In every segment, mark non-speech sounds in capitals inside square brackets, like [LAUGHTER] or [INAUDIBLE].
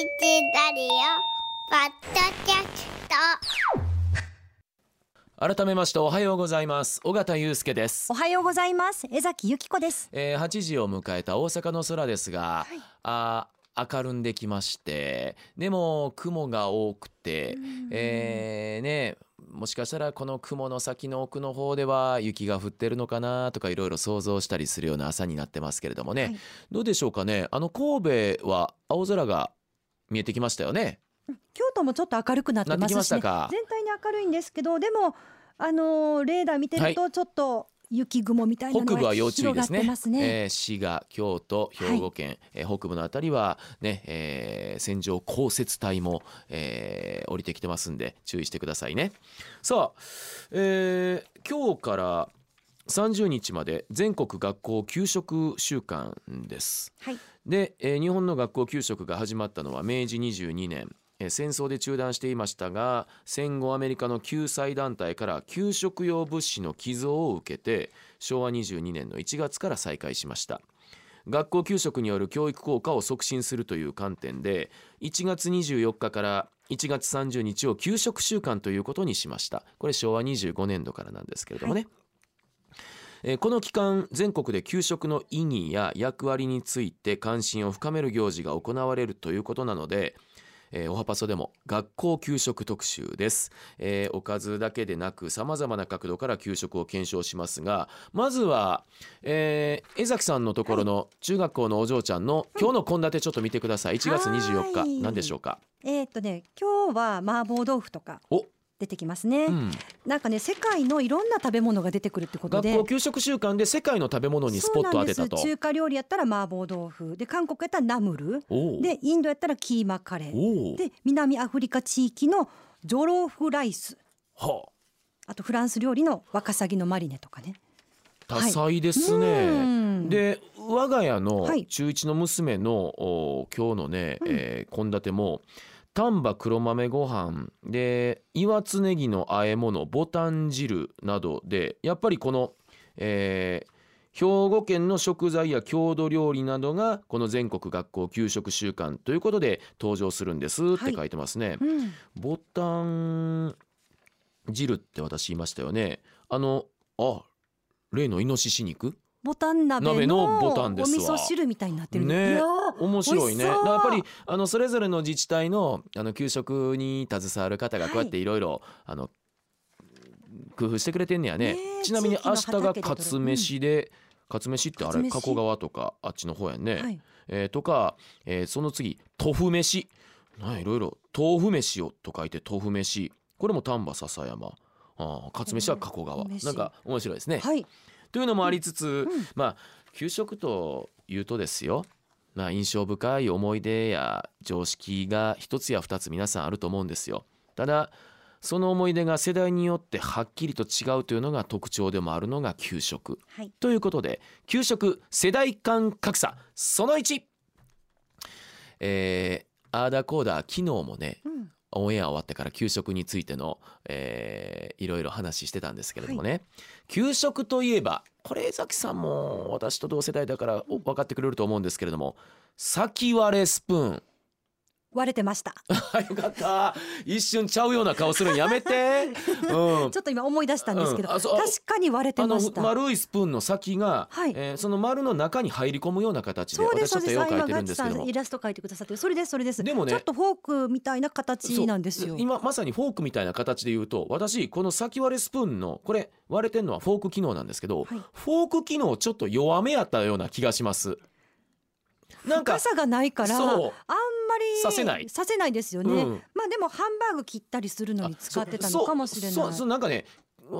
ラディオポッドキャスト。改めましておはようございます。尾形祐介です。お、はようございます。江崎由紀子です。えー、8時を迎えた大阪の空ですが、はい。あー明るんできましてでも雲が多くて、えーねもしかしたらこの雲の先の奥の方では雪が降ってるのかなとかいろいろ想像したりするような朝になってますけれどもね、はい。どうでしょうかね。あの神戸は青空が見えてきましたよね。京都もちょっと明るくなってまますしね。か。全体に明るいんですけどでもあのーレーダー見てるとちょっと雪雲みたいなの北部は要注意ですね。えー滋賀京都兵庫県、えー北部のあたりはね、えー線状降雪帯も、えー降りてきてますんで注意してくださいね。さあ、えー今日から30日まで全国学校給食週間です。はい。で、えー日本の学校給食が始まったのは明治22年。えー戦争で中断していましたが戦後アメリカの救済団体から給食用物資の寄贈を受けて昭和22年の1月から再開しました。学校給食による教育効果を促進するという観点で1月24日から1月30日を給食週間ということにしました。これ昭和25年度からなんですけれどもね、えーこの期間全国で給食の意義や役割について関心を深める行事が行われるということなので、えーおはパソでも学校給食特集です、えーおかずだけでなくさまざまな角度から給食を検証しますがまずは、えー江崎さんのところの中学校のお嬢ちゃんの今日の献立ちょっと見てください。1月24はい。日何でしょうか？えーっとね今日は麻婆豆腐とか。お、出てきますね、うん、なんかね世界のいろんな食べ物が出てくるってことで。学校給食週間で世界の食べ物にスポット当てたと。中華料理やったら麻婆豆腐。で韓国やったらナムル。でインドやったらキーマカレー。で南アフリカ地域のジョロフライス。はあ。あとフランス料理のワカサギのマリネとかね。多彩ですうね。ん。で我が家のはい。中1の娘の、お今日のねうん。えー献立、も丹波黒豆ご飯で岩津ネギの和え物ボタン汁などでやっぱりこの、えー兵庫県の食材や郷土料理などがこの全国学校給食週間ということで登場するんですって書いてますね。うんボタン汁って私言いましたよね。あのあ例のイノシシ肉？ボタン鍋のボタンですわ。お味噌汁みたいになってる。ね。面白いね。やっぱりあのそれぞれの自治体のあの給食に携わる方がこうやっていろいろあの工夫してくれてんねやね。ちなみに明日が畑でカツ飯で、カツ飯ってあれ加古川とかあっちの方やんね。はい。えーとか、えーその次豆腐飯。いろいろ豆腐飯をと書いて豆腐飯。これも丹波篠山。あーカツ飯は加古川。なんか面白いですね。はいというのもありつつ、ん。まあ給食というとですよ。まあ印象深い思い出や常識が一つや二つ皆さんあると思うんですよ。ただその思い出が世代によってはっきりと違うというのが特徴でもあるのが給食。はい。ということで給食世代間格差その1えー、アーダコーダー昨日もねうんオンエア終わってから給食についての、えーいろいろ話してたんですけれどもね、給食といえばこれ江崎さんも私と同世代だからお分かってくれると思うんですけれども先割れスプーン割れてました。[LAUGHS] あよかった。一瞬ちゃうような顔するんやめて、[LAUGHS] うん。ちょっと今思い出したんですけど、うん。確かに割れてました。丸いスプーンの先が、はい。えーその丸の中に入り込むような形でそうです私ちょっと絵を描いてるんですけど。イラスト描いてくださってる。それですそれです。でもねちょっとフォークみたいな形なんですよ。今まさにフォークみたいな形で言うと私この先割れスプーンのこれ割れてるのはフォーク機能なんですけど、はい。フォーク機能ちょっと弱めやったような気がします。なんか深さがないからあんまりさせない。させないですよね、うん。まあでもハンバーグ切ったりするのに使ってたのかもしれない。そう。そうなんかね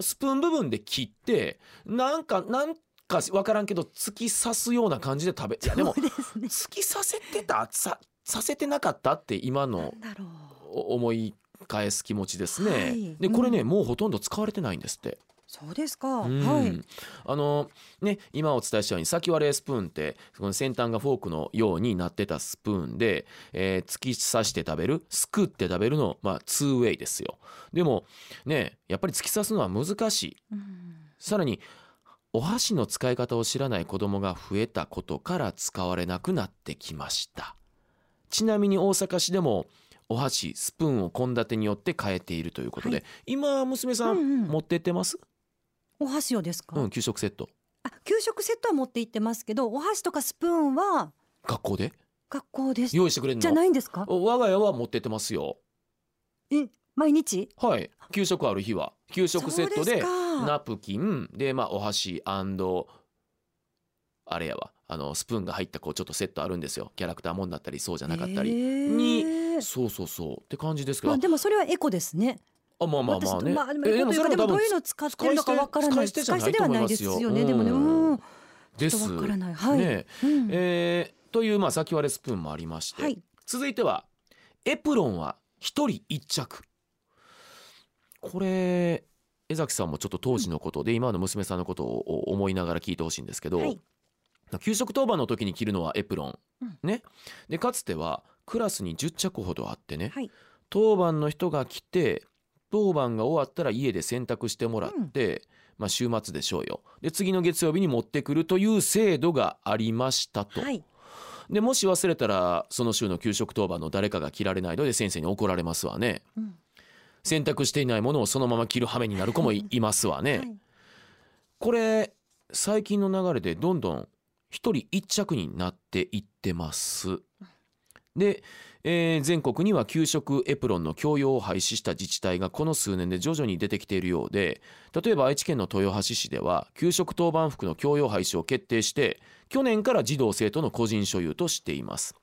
スプーン部分で切ってなんかなんか分からんけど突き刺すような感じで食べいやでもですね。突き刺せてたささせてなかったって今なの思い返す気持ちですね。はい。でこれね、うん。もうほとんど使われてないんですって。そうですか、うん。はいあのね今お伝えしたように先割れスプーンってその先端がフォークのようになってたスプーンで、えー突き刺して食べるすくって食べるのまあ 2way ですよ。でもねやっぱり突き刺すのは難しい。うん。さらにお箸の使い方を知らない子供が増えたことから使われなくなってきました。ちちなみに大阪市でもお箸スプーンを献立によって変えているということで、はい。今娘さん、うんうん。持ってってます、お箸をですか、うん、給食セット。あ給食セットは持って行ってますけどお箸とかスプーンは学校で？学校です。用意してくれるの？じゃないんですか？我が家は持ってってますよ。え毎日？はい。給食ある日は。給食セットでナプキン。でまあお箸あれやわ。あのスプーンが入ったこうちょっとセットあるんですよ。キャラクターもんだったりそうじゃなかったり、にそうそうそう。って感じですけど、まあでもそれはエコですねあまあまあまあね。私まあでもえエコというかでもどういう分の使ってるのかわからない。使い捨てではないですよね。でもねうん。うん。です。わからない。はい、ね。うん。えーというまあ先割れスプーンもありまして、はい。続いてはエプロンは一人一着。これ江崎さんもちょっと当時のことで、今の娘さんのことを思いながら聞いてほしいんですけど、はい。給食当番の時に着るのはエプロン、うん。ね。でかつてはクラスに10着ほどあってね、はい。当番の人が来て当番が終わったら家で洗濯してもらって、まあ週末でしょうよ。で次の月曜日に持ってくるという制度がありましたと、はい。でもし忘れたらその週の給食当番の誰かが着られないので先生に怒られますわね。うん。洗濯していないものをそのまま着る羽目になる子もい。いますわね、はい。これ最近の流れでどんどん一人一着になっていってます。で、えー全国には給食エプロンの供用を廃止した自治体がこの数年で徐々に出てきているようで例えば愛知県の豊橋市では給食当番服の供用廃止を決定して去年から児童生徒の個人所有としています。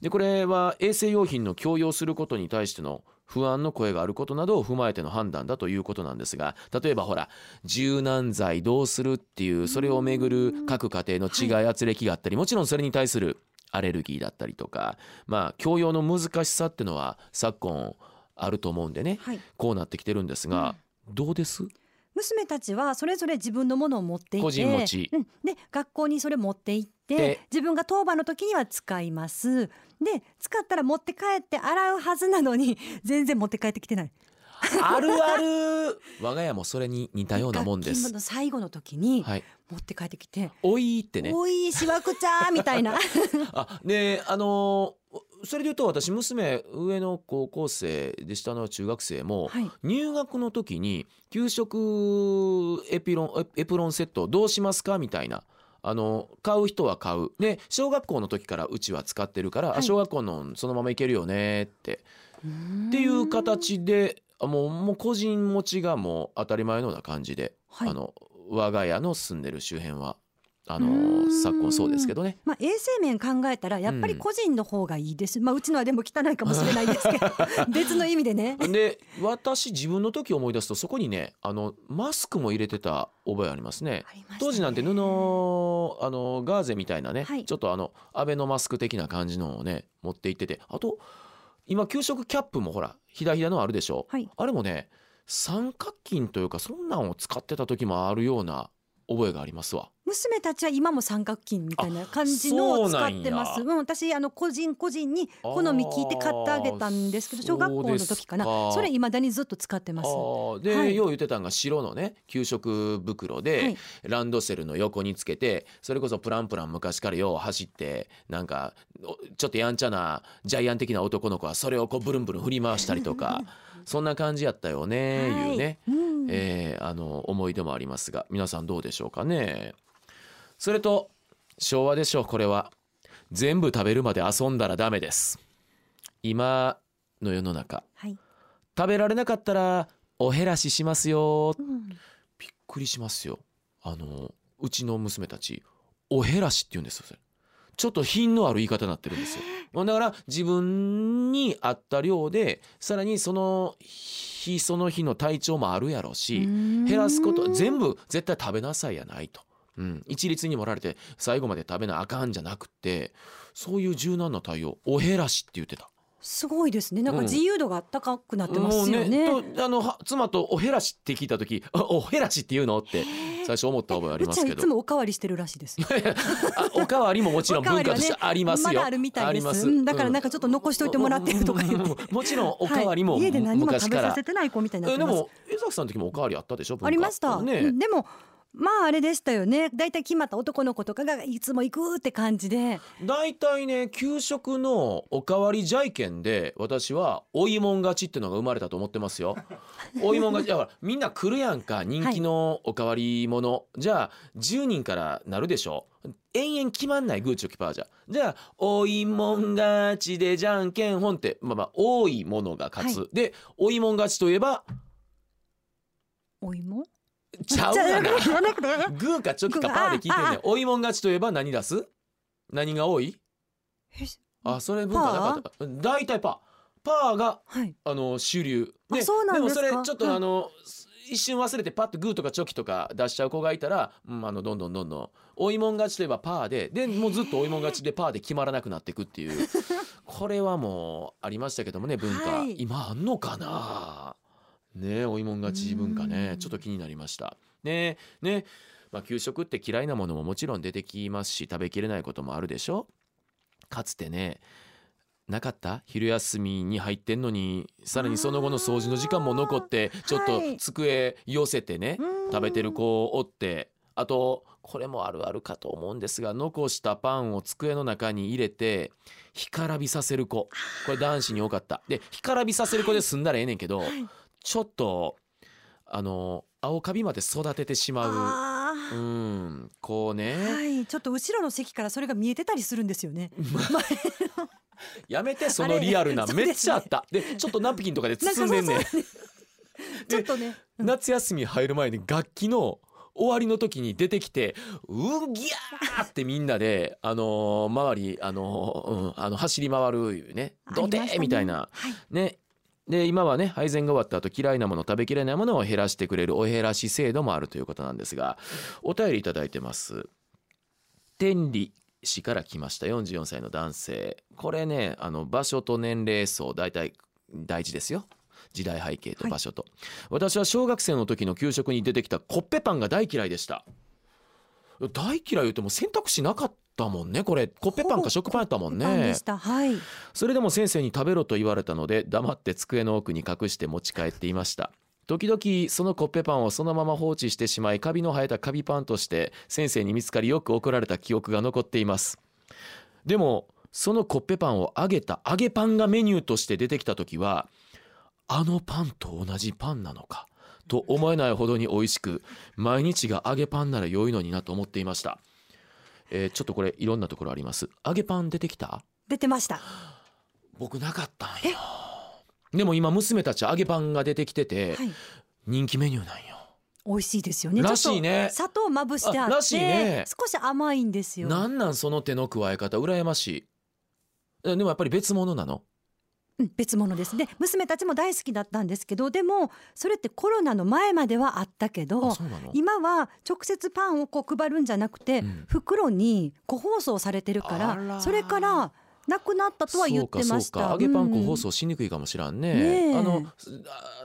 でこれは衛生用品の供用することに対しての不安の声があることなどを踏まえての判断だということなんですが例えばほら柔軟剤どうするっていうそれをめぐる各家庭の違い圧力があったりもちろんそれに対するアレルギーだったりとかまあ教養の難しさっていうのは昨今あると思うんでねはい。こうなってきてるんですがどうです？娘たちはそれぞれ自分のものを持っていて個人持ち。うん、で学校にそれ持って行ってで自分が当番の時には使います。で使ったら持って帰って洗うはずなのに全然持って帰ってきてないあるある。我が家もそれに似たようなもんです。の最後の時にはい、持って帰ってきておいってね「おいしわくちゃー」みたいな。[LAUGHS] あであのーそれで言うと私娘上の高校生で下の中学生も、はい。入学の時に給食エピロンエエプロンセットどうしますかみたいな。あの買う人は買う。で小学校の時からうちは使ってるから、はい。あ小学校のそのままいけるよねって。っていう形であもうもう個人持ちがもう当たり前のような感じで、はい。あの我が家の住んでる周辺はあのん。昨今そうですけどね。まあ、衛生面考えたらやっぱり個人の方がいいです、まあうちのはでも汚いかもしれないですけど [LAUGHS] 別の意味でね。で私自分の時思い出すとそこにねあのマスクも入れてた覚えありますね。ね。当時なんて布あのガーゼみたいなね、はい。ちょっとあのアベノマスク的な感じのをね持って行っててあと今給食キャップもほらひだひだのあるでしょ、はいあれもね三角巾というかそんなんを使ってた時もあるような覚えがありますわ。娘たちは今も三角巾みたいな感じのを使ってます。そううん、私あの個人個人に好み聞いて買ってあげたんですけど小学校の時かな。それ未だにずっと使ってます。で、はいよう言ってたんが白のね給食袋で、はい。ランドセルの横につけてそれこそプランプラン昔からよう走ってなんかおちょっとやんちゃなジャイアン的な男の子はそれをこうブルンブルン振り回したりとか [LAUGHS] そんな感じやったよね、はい。いうね、うん。えーあの思い出もありますが皆さんどうでしょうかね。それと昭和でしょうこれは。全部食べるまで遊んだらダメです。今の世の中。はい。食べられなかったらお減らししますよ。うん。びっくりしますよ。あのうちの娘たちお減らしって言うんですよそれ。ちょっと品のある言い方になってるんですよ。だから自分に合った量でさらにその日その日の体調もあるやろし減らすこと全部絶対食べなさいやないと、うん、一律に盛られて最後まで食べなあかんじゃなくてそういう柔軟な対応お減らしって言ってた。すごいですね。なんかうん。自由度が高くなってますよもうね。とあのは妻とおへらしって聞いた時あおへらしって言うのって最初思った覚えありますけど。つもおかわりしてるらしいです。あ [LAUGHS] おかわりももちろん文化としてありますよ、まだあるみたいです。あります。うん。だからなんかちょっと残しといてもらってるとか言って。うん。もちろんおかわりもはい。家で何も食べさせてない子みたいになでも江崎さんの時もおかわりあったでしょありました。ね。うん。でもまああれでしたよね。だいたい決まった男の子とかがいつも行くって感じで。大体ね給食のおかわりじゃい券で私はおいもん勝ちってのが生まれたと思ってますよ。[LAUGHS] おいもん勝ちだからみんな来るやんか人気のおかわりもの、じゃあ10人からなるでしょ。延々決まんないグーチョキパーじゃ。じゃあおいもん勝ちでじゃんけんほんってまあまあ多いものが勝つ、はでおいもん勝ちといえばお芋？ちゃうがな。[LAUGHS] グーかチョキかパーで聞いてんねおいもん勝ちといえば何出す？何が多い？えあそれ文化なかった大体パー。パーがはい。あの主流。ですか？もそれちょっとはいあの、一瞬忘れてパッとグーとかチョキとか出しちゃう子がいたら、うん、あのどんどんどんどん。追いもん勝ちといえばパーででもうずっと追いもん勝ちでパーで決まらなくなっていくっていう。[LAUGHS] これはもうありましたけどもね文化、はい。今あんのかな？ね追いもん勝ち文化うん。ねちょっと気になりました。ねねまあ給食って嫌いなものももちろん出てきますし食べきれないこともあるでしょ？かつてねなかった？昼休みに入ってんのにさらにその後の掃除の時間も残ってちょっとはい。机寄せてね、うん。食べてる子をおってあとこれもあるあるかと思うんですが残したパンを机の中に入れて干からびさせる子。これ男子に多かった。で干からびさせる子で済んだらええねんけど、ちょっとあの青カビまで育ててしまう。あうーんこうね、はい。ちょっと後ろの席からそれが見えてたりするんですよね。[LAUGHS] やめてそのリアルな。めっちゃあった。でちょっとナプキンとかで包んでんね [LAUGHS] ちょっとね。うん。夏休み入る前に楽器の終わりの時に出てきて「うぎゃー!」ってみんなで、あのー周り、あのーうん、あの走り回るね「どてみたいな。はい。ねで今はね配膳が終わった後嫌いなもの食べきれないものを減らしてくれるお減らし制度もあるということなんですがお便りいただいてます。天理市から来ました44歳の男性。これねあの場所と年齢層大体大事ですよ。時代背景と場所と、私は小学生の時の給食に出てきたコッペパンが大嫌いでした。大嫌い言っても選択肢なかったもんねこれ。コッペパンか食パンやったもんね。はい。それでも先生に食べろと言われたので黙って机の奥に隠して持ち帰っていました。時々そのコッペパンをそのまま放置してしまいカビの生えたカビパンとして先生に見つかりよく怒られた記憶が残っています。でもそのコッペパンを揚げた揚げパンがメニューとして出てきた時はあのパンと同じパンなのかと思えないほどに美味しく毎日が揚げパンなら良いのになと思っていました、えーちょっとこれいろんなところあります。揚げパン出てきた？出てました。僕なかったんよ。でも今娘たち揚げパンが出てきててはい。人気メニューなんよ。美味しいですよね。らしいね。砂糖まぶしてあってあらしいね。少し甘いんですよ。なんなんその手の加え方？羨ましい。えでもやっぱり別物なの？うん別物です。で娘たちも大好きだったんですけどでもそれってコロナの前まではあったけど今は直接パンをこう配るんじゃなくて、うん。袋に個包装されてるかあら。らそれからなくなったとは言ってました。揚げパン粉うん。包装しにくいかもしらんね,、ねえ。あの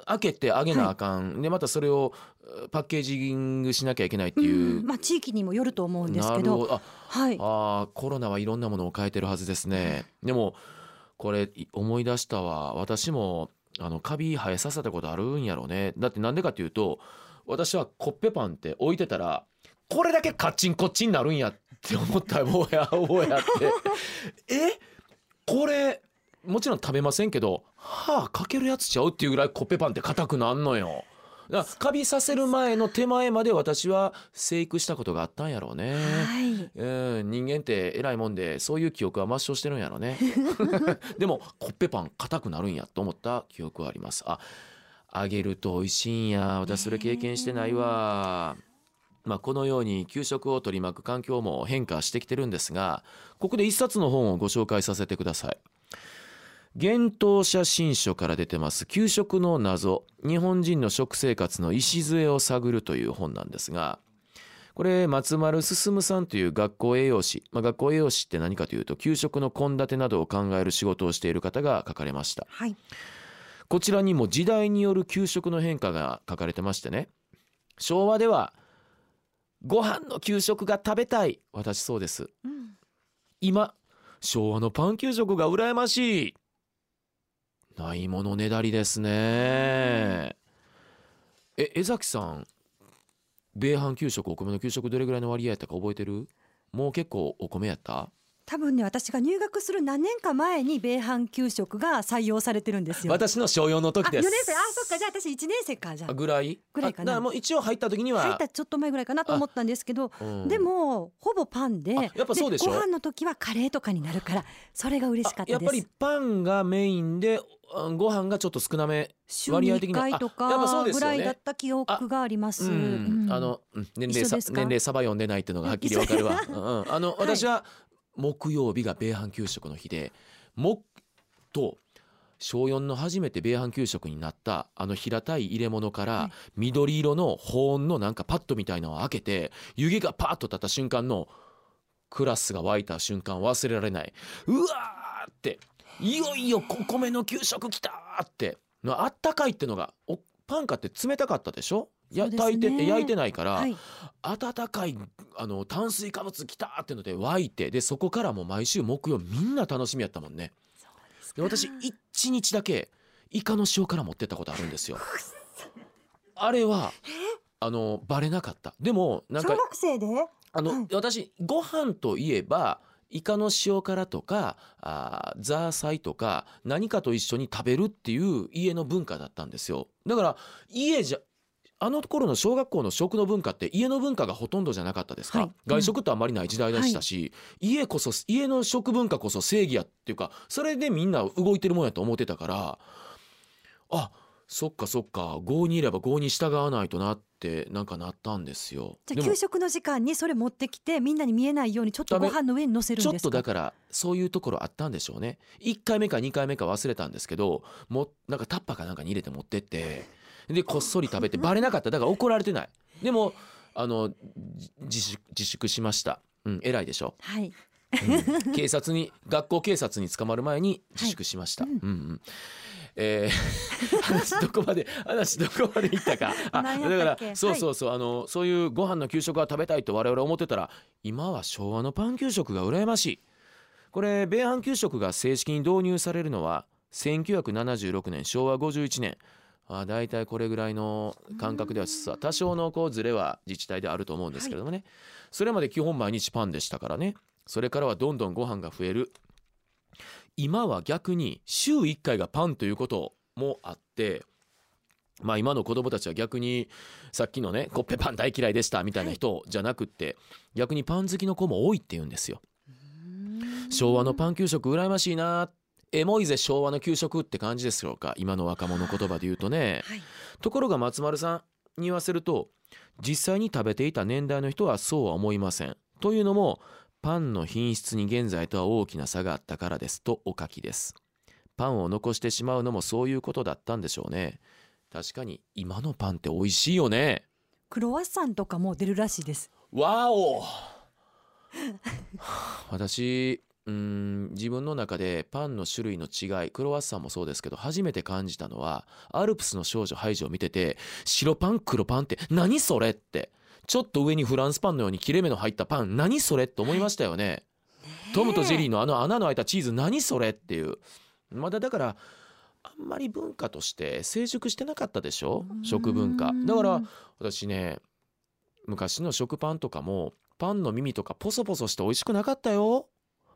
あ開けて揚げなあかん、でまたそれをパッケージングしなきゃいけないっていう、うん。まあ地域にもよると思うんですけど。あはい。あーコロナはいろんなものを変えてるはずですね。でもこれ思い出したわ。私もあのカビ生えさせたことあるんやろうね。だってなんでかっていうと私はコッペパンって置いてたらこれだけカッチンコッチンになるんやって思ったおやおやって。[LAUGHS] え？これもちろん食べませんけど歯かけるやつちゃうっていうぐらいコッペパンって硬くなんのよ。だカビさせる前の手前まで私は生育したことがあったんやろうね。はい。うん、人間って偉いもんでそういう記憶は抹消してるんやろね。[LAUGHS] でもコッペパン硬くなるんやと思った記憶はあります。あ揚げると美味しいんや。私それ経験してないわ。まあこのように給食を取り巻く環境も変化してきてるんですがここで一冊の本をご紹介させてください幻冬写真書から出てます給食の謎日本人の食生活の礎を探るという本なんですがこれ松丸進さんという学校栄養士、まあ、学校栄養士って何かというと給食の献立などを考える仕事をしている方が書かれました。はい。こちらにも時代による給食の変化が書かれてましてね昭和ではご飯の給食が食べたい私そうです。うん。今昭和のパン給食が羨ましいないものねだりですね。え江崎さん米飯給食お米の給食どれぐらいの割合やったか覚えてる？もう結構お米やった？多分ね私が入学する何年か前に米飯給食が採用されてるんですよ。私の小4の時あ4です年生あそっかじゃあ私1年生か。じゃああぐらい？ぐらいかな。もう一応入った時には。入ったちょっと前ぐらいかなと思ったんですけど、うん。でもほぼパンであやっぱそうでしょ？ご飯の時はカレーとかになるからそれが嬉しかったです。あやっぱりパンがメインでうんご飯がちょっと少なめ週に1割合的には回とかぐらいだった記憶があります。うん。うんあのうん年齢さ年齢サバ読んでないっていうのがはっきりわかるわ。一うんうん。あの [LAUGHS] 私は木曜日が米飯給食の日で木と小4の初めて米飯給食になったあの平たい入れ物からはい。緑色の保温のなんかパッドみたいなのを開けて湯気がパーッと立った瞬間のクラスが湧いた瞬間忘れられない。うわーっていよいよお米の給食来たーって。あったかいってのがおパン買って冷たかったでしょ？やね。炊いて焼いてないから、はい、温かいあの炭水化物きたってので湧いてでそこからもう毎週木曜みんな楽しみやったもんね。で私一日だけイカの塩辛持ってったことあるんですよ。[LAUGHS] あれはあのバレなかった。でもなんか小学生で？あの、はい。私ご飯といえばイカの塩辛とかあーザーサイとか何かと一緒に食べるっていう家の文化だったんですよ。だから家じゃあの頃の小学校の食の文化って家の文化がほとんどじゃなかったですか、はい。外食ってあんまりない時代でしたし、家こそ家の食文化こそ正義やっていうかそれでみんな動いてるもんやと思ってたからあそっかそっか。郷にいれば郷に従わないとなってなんかなったんですよ。じゃあ給食の時間にそれ持ってきてみんなに見えないようにちょっとご飯の上に乗せるんですか？ちょっとだからそういうところあったんでしょうね。1回目か2回目か忘れたんですけどもなんかタッパーかなんかに入れて持ってってでこっそり食べてバレなかった。だから怒られてない。でもあのじ自粛自粛しました。うん偉いでしょ、はい。うん。警察に学校警察に捕まる前に自粛しました、はい。うんうんえー [LAUGHS] 話どこまで話どこまでいったか。[LAUGHS] あ何だからそうそうそう、あのそういうご飯の給食が食べたいと我々思ってたら今は昭和のパン給食が羨ましい。これ米飯給食が正式に導入されるのは1976年昭和51年。あだいたいこれぐらいの感覚ではさ多少のこうズレは自治体であると思うんですけれどもね、それまで基本毎日パンでしたからね。それからはどんどんご飯が増える今は逆に週1回がパンということもあってまあ今の子供たちは逆にさっきのねコッペパン大嫌いでしたみたいな人じゃなくって逆にパン好きの子も多いって言うんですよ。昭和のパン給食羨ましいなエモいぜ昭和の給食って感じですよか今の若者言葉で言うとね。はいところが松丸さんに言わせると実際に食べていた年代の人はそうは思いません。というのもパンの品質に現在とは大きな差があったからですとお書きです。パンを残してしまうのもそういうことだったんでしょうね。確かに今のパンって美味しいよね。クロワッサンとかも出るらしいですわお [LAUGHS] 私うーん自分の中でパンの種類の違いクロワッサンもそうですけど初めて感じたのはアルプスの少女ハイジを見てて白パン黒パンって何それってちょっと上にフランスパンのように切れ目の入ったパン何それって思いましたよね。トムとジェリーのあの穴の開いたチーズ何それっていう。まだだからあんまり文化として成熟してなかったでしょ？食文化。だから私ね昔の食パンとかもパンの耳とかポソポソして美味しくなかったよ。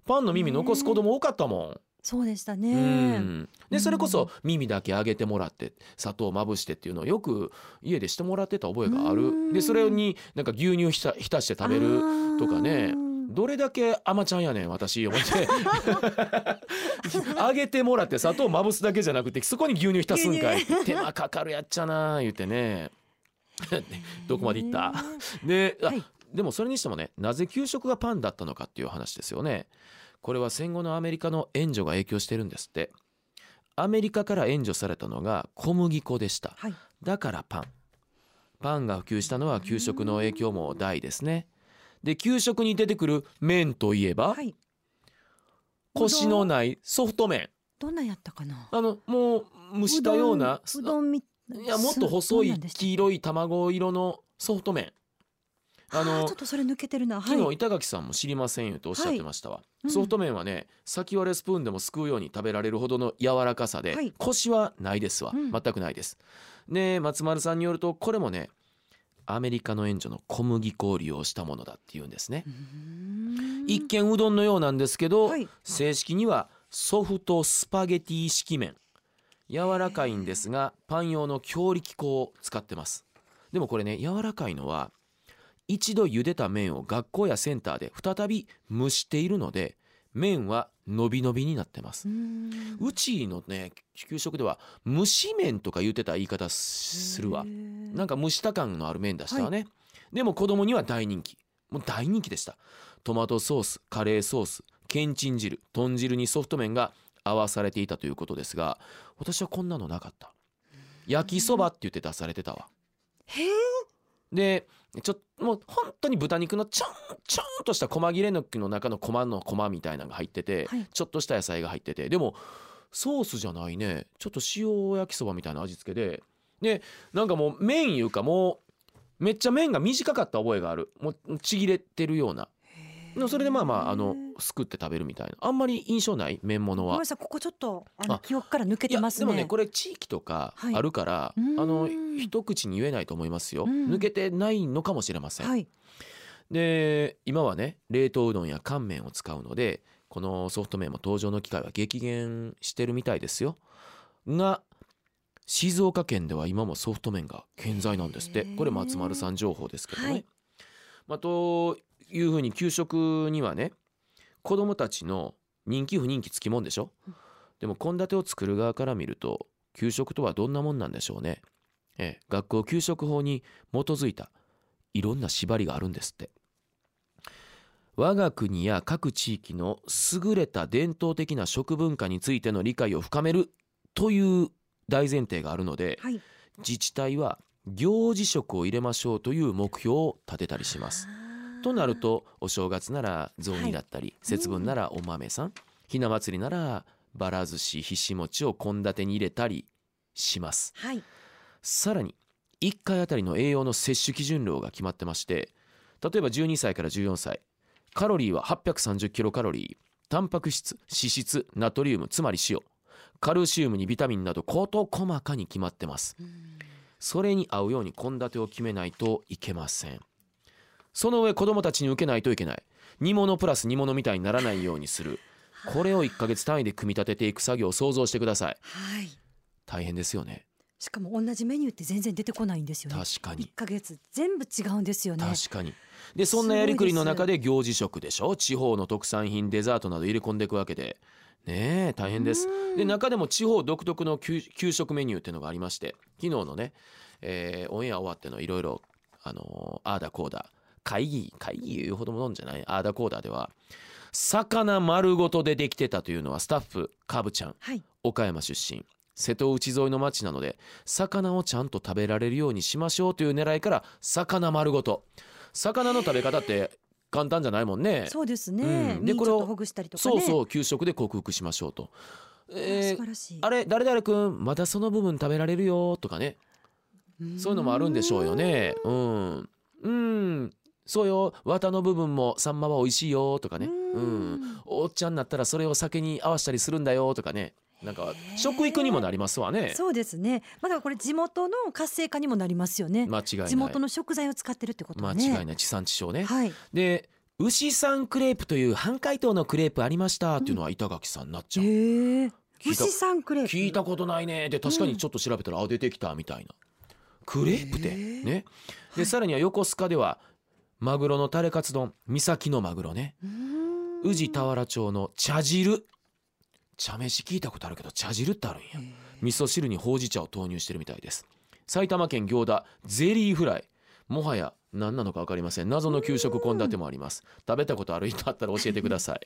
パンの耳残す子供多かったもん、そうでしたうねん。でそれこそ耳だけ揚げてもらって砂糖まぶしてっていうのをよく家でしてもらってた覚えがあうん。るでそれになんか牛乳浸して食べるとかね。どれだけ甘ちゃんやねん私思って。[LAUGHS] 揚げてもらって砂糖まぶすだけじゃなくてそこに牛乳浸すんかい。手間かかるやっちゃな言ってね。[LAUGHS] どこまでいった？で、あはい。でもそれにしてもねなぜ給食がパンだったのかっていう話ですよねこれは戦後のアメリカの援助が影響してるんですって。アメリカから援助されたのが小麦粉でした。はい。だからパン。パンが普及したのは給食の影響も大ですね。で給食に出てくる麺といえば、はい。コシのないソフト麺。どんなんやったかな？あのもう蒸したようなうどんみいやもっと細い黄色い卵色のソフト麺ああのーちょっとそれ抜けてるな。はい。昨日板垣さんも知りませんよとおっしゃってましたわ、うん。ソフト麺はね先割れスプーンでもすくうように食べられるほどの柔らかさで、はい。コシはないですわ、うん。全くないです。で松丸さんによるとこれもねアメリカの援助の小麦粉を利用したものだっていうんですね。一見うどんのようなんですけど、はい。正式にはソフトスパゲティ式麺。柔らかいんですがパン用の強力粉を使ってます。でもこれね柔らかいのは一度茹でた麺を学校やセンターで再び蒸しているので麺は伸び伸びになってます。うちのね給食では蒸し麺とか言ってた言い方するわ。なんか蒸した感のある麺でしたわね、でも子供には大人気。もう大人気でした。トマトソースカレーソースけんちん汁豚汁にソフト麺が合わされていたということですが私はこんなのなかった。焼きそばって言って出されてたわ。へえでちょもう本当に豚肉のちょんちょんとした細切れ肉の中の細の細みたいなのが入ってて、はい。ちょっとした野菜が入ってて。でもソースじゃないね。ちょっと塩焼きそばみたいな味付けで。でなんかもう麺いうかもうめっちゃ麺が短かった覚えがある。もうちぎれてるようなそれでまあまああのすくって食べるみたいな。あんまり印象ない？麺物は。ごめんな。さいここちょっとあのあ。記憶から抜けてますね。でもねこれ地域とかはい。あるから、うーん。あの一口に言えないと思いますよ、うん。抜けてないのかもしれません、はい。で今はね冷凍うどんや乾麺を使うのでこのソフト麺も登場の機会は激減してるみたいですよ。が静岡県では今もソフト麺が健在なんですって。これ松丸さん情報ですけどね、はい。まあ、というふうに給食にはね子どもたちの人気不人気つきもんでしょ？でも献立を作る側から見ると給食とはどんなもんなんでしょうね。ええ学校給食法に基づいたいろんな縛りがあるんですって。我が国や各地域の優れた伝統的な食文化についての理解を深めるという大前提があるのではい。自治体は行事食を入れましょうという目標を立てたりします。となるとお正月なら雑煮だったり、節分ならお豆さん、ひな祭りならばら寿司ひし餅を献立に入れたりします。はい。さらに1回あたりの栄養の摂取基準量が決まってまして例えば12歳から14歳カロリーは830キロカロリータンパク質脂質ナトリウムつまり塩カルシウムにビタミンなど事細かに決まってます。それに合うように献立を決めないといけませんその上子供たちに受けないといけない。煮物プラス煮物みたいにならないようにする。これを1ヶ月単位で組み立てていく作業を想像してください。はい。大変ですよね。しかも同じメニューって全然出てこないんですよね。確かに。一ヶ月全部違うんですよね。確かに。でそんなやりくりの中で行事食でしょ？地方の特産品デザートなど入れ込んでいくわけで。ねえ大変です。うん。で中でも地方独特の給給食メニューっていうのがありまして。昨日のね、えーオンエア終わってのいろいろあのーあーだこうだ会議会議言うほどものんじゃない？あーだこうだでは。魚丸ごとでできてたというのはスタッフかぶちゃん。はい。岡山出身。瀬戸内沿いの町なので魚をちゃんと食べられるようにしましょうという狙いから魚丸ごと。魚の食べ方って簡単じゃないもんね。そうですね、うん。でこれを身ちょっとほぐしたりとかね。そうそう給食で克服しましょうと、あえー素晴らしい。あれ誰々くんまたその部分食べられるよとかね。そういうのもあるんでしょうよね。うん。うんそうよ。綿の部分もサンマは美味しいよとかね。ううん。ん。おっちゃんになったらそれを酒に合わせたりするんだよとかね。なんか食育にもなりますわね。そうですね。まあだこれ地元の活性化にもなりますよね。間違いない。地元の食材を使ってるってことね。違いない。地産地消ね、はい。で牛さんクレープという半解凍のクレープありましたっていうのは板垣さんなっちゃう、へえ聞いた。牛さんクレープ。聞いたことないね。で確かにちょっと調べたら、あ出てきたみたいな。クレープってね。でさらには横須賀ではマグロのタレカツ丼三崎のマグロね。宇治田原町の茶汁。茶飯聞いたことあるけど茶汁ってあるんや。味噌汁にほうじ茶を投入してるみたいです。埼玉県行田ゼリーフライ。もはや何なのか分かりません。謎の給食献立もあります。食べたことある人あったら教えてください。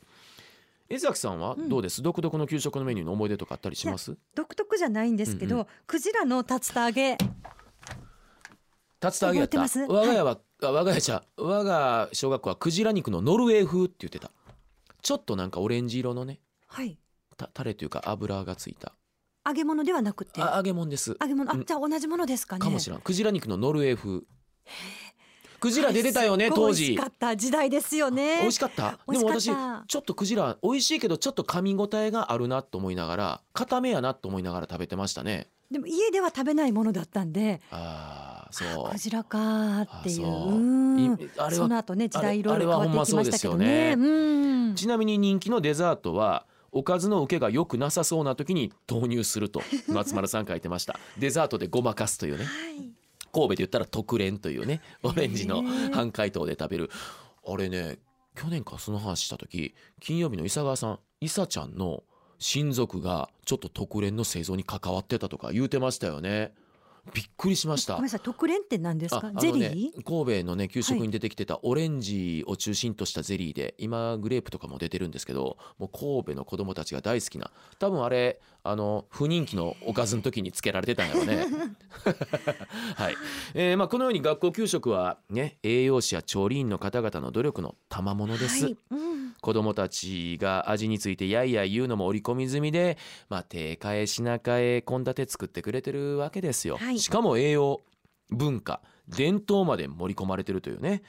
[LAUGHS] 江崎さんはどうです、独特の給食のメニューの思い出とかあったりします？独特じゃないんですけど、うんうクジラの竜田揚げ。竜田揚げやった。我が家は、あ我が家じゃ我が小学校はクジラ肉のノルウェー風って言ってた。ちょっとなんかオレンジ色のねはい。たタレというか油がついた。揚げ物ではなくて？あ揚げ物です。揚げ物。あ、うん。じゃあ同じものですかね。かもしれん。クジラ肉のノルウェー風。クジラ出てたよね当時。美味しかった時代ですよね。美味しかった。美でも私ちょっとクジラ美味しいけどちょっと噛み応えがあるなと思いながら固めやなと思いながら食べてましたねでも家では食べないものだったんであそう。クジラかっていうあその後ね時代いろいろ変わっていきましたけどね。ほんまそううん。ちなみに人気のデザートはおかずの受けが良くなさそうな時に投入すると [LAUGHS] 松丸さん書いてました。デザートでごまかすというね。はい。神戸で言ったら特練というねオレンジの半解凍で食べる。あれね去年かその話した時金曜日の伊佐川さん伊佐ちゃんの親族がちょっと特練の製造に関わってたとか言うてましたよね。びっくりしました。ごめんなさい特練って何ですか？ゼリねー？神戸のね給食に出てきてたオレンジを中心としたゼリーで今グレープとかも出てるんですけどもう神戸の子供たちが大好きな多分あれあの不人気のおかずの時につけられてたんやろうね。[LAUGHS] はい、えーまあ、このように学校給食はね栄養士や調理員の方々の努力の賜物です、はい。うん子供たちが味についてやいやい言うのも織り込み済みで、まあ、手替え品替え献立作ってくれてるわけですよ、はい。しかも栄養文化伝統まで盛り込まれてるというね。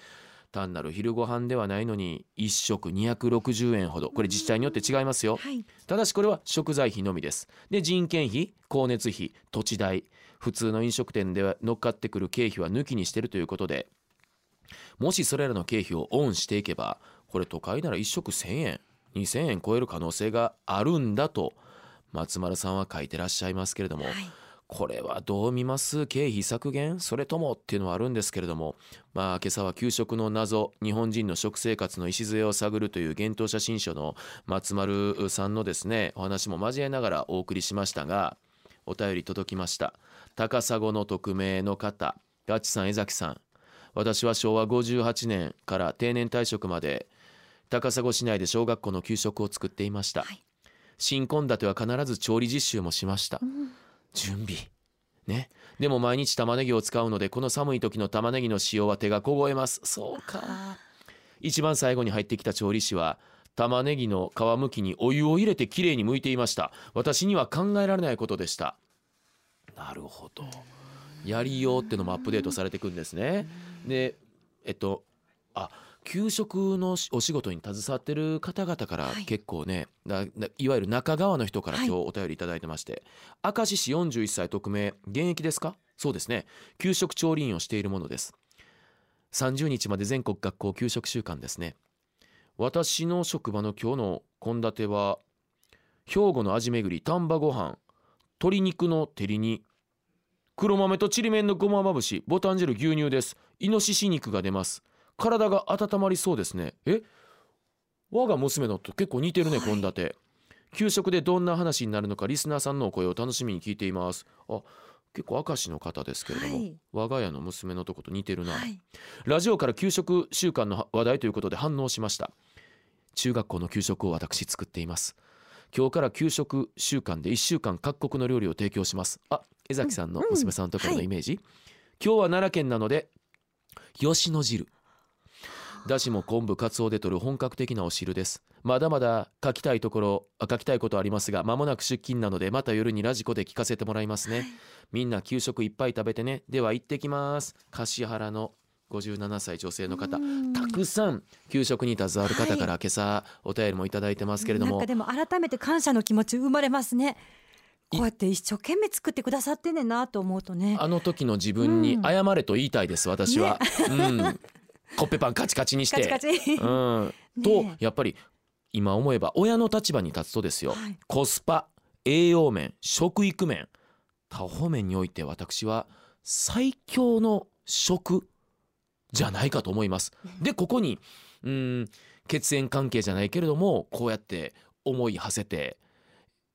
単なる昼ご飯ではないのに1食260円ほど。これ自治体によって違いますよ。はい。ただしこれは食材費のみです。で人件費光熱費土地代普通の飲食店では乗っかってくる経費は抜きにしてるということでもしそれらの経費をオンしていけばこれ都会なら1食1000円2000円超える可能性があるんだと松丸さんは書いてらっしゃいますけれども、はい。これはどう見ます？経費削減？それともっていうのはあるんですけれどもまあ今朝は給食の謎日本人の食生活の礎を探るという幻冬写真書の松丸さんのですねお話も交えながらお送りしましたがお便り届きました。高砂の匿名の方ガチさん江崎さん。私は昭和58年から定年退職まで高砂市内で小学校の給食を作っていました、はい。新献立は必ず調理実習もしました、準備。ね。でも毎日玉ねぎを使うのでこの寒い時の玉ねぎの使用は手が凍えます。そうか。あ一番最後に入ってきた調理師は玉ねぎの皮むきにお湯を入れてきれいに剥いていました。私には考えられないことでした。なるほど。やりようってのもアップデートされていくんですね。でえっとあ給食のお仕事に携わってる方々からはい。結構ね、だだいわゆる中川の人からはい。今日お便りいただいてまして、明石市41歳匿名現役ですか？そうですね。給食調理員をしているものです。30日まで全国学校給食週間ですね。私の職場の今日の献立は兵庫の味巡り丹波ご飯鶏肉の照り煮黒豆とちりめんのごままぶしボタン汁牛乳です。イノシシ肉が出ます体が温まりそうですね。え？我が娘のと結構似てるね献立、給食でどんな話になるのかリスナーさんのお声を楽しみに聞いています。あ結構明石の方ですけれども、はい。我が家の娘のとこと似てるな、はい。ラジオから給食週間の話題ということで反応しました。中学校の給食を私作っています。今日から給食週間で1週間各国の料理を提供します。あ江崎さんの娘さんのところのイメージ、今日は奈良県なので吉野汁だしも昆布かつおで取る本格的なお汁です。まだまだ書きたいところあ書きたいことありますが間もなく出勤なのでまた夜にラジコで聞かせてもらいますね、みんな給食いっぱい食べてね。では行ってきます。橿原の57歳女性の方。うん。たくさん給食に携わる方から今朝お便りもいただいてますけれども、なんかでも改めて感謝の気持ち生まれますね。こうやって一生懸命作ってくださってんねんなと思うとね。あの時の自分に謝れと言いたいです私は、うんコッペパンカチカチにして。カチカチ。うん、ねとやっぱり今思えば親の立場に立つとですよ、はい。コスパ栄養面食育面多方面において私は最強の食じゃないかと思います。でここにうん血縁関係じゃないけれどもこうやって思い馳せて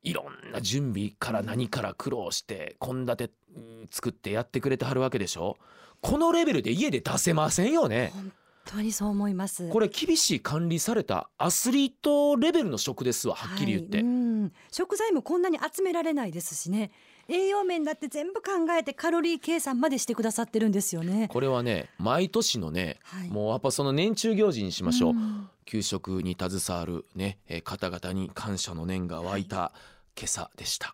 いろんな準備から何から苦労して献立うん作ってやってくれてはるわけでしょこのレベルで家で出せませんよね。本当にそう思います。これ厳しい管理されたアスリートレベルの食ですわはっきり言って、はいうん。食材もこんなに集められないですしね。栄養面だって全部考えてカロリー計算までしてくださってるんですよね。これはね毎年のね、はい。もうやっぱその年中行事にしましょう、ん。給食に携わるね、えー方々に感謝の念が湧いた今朝でした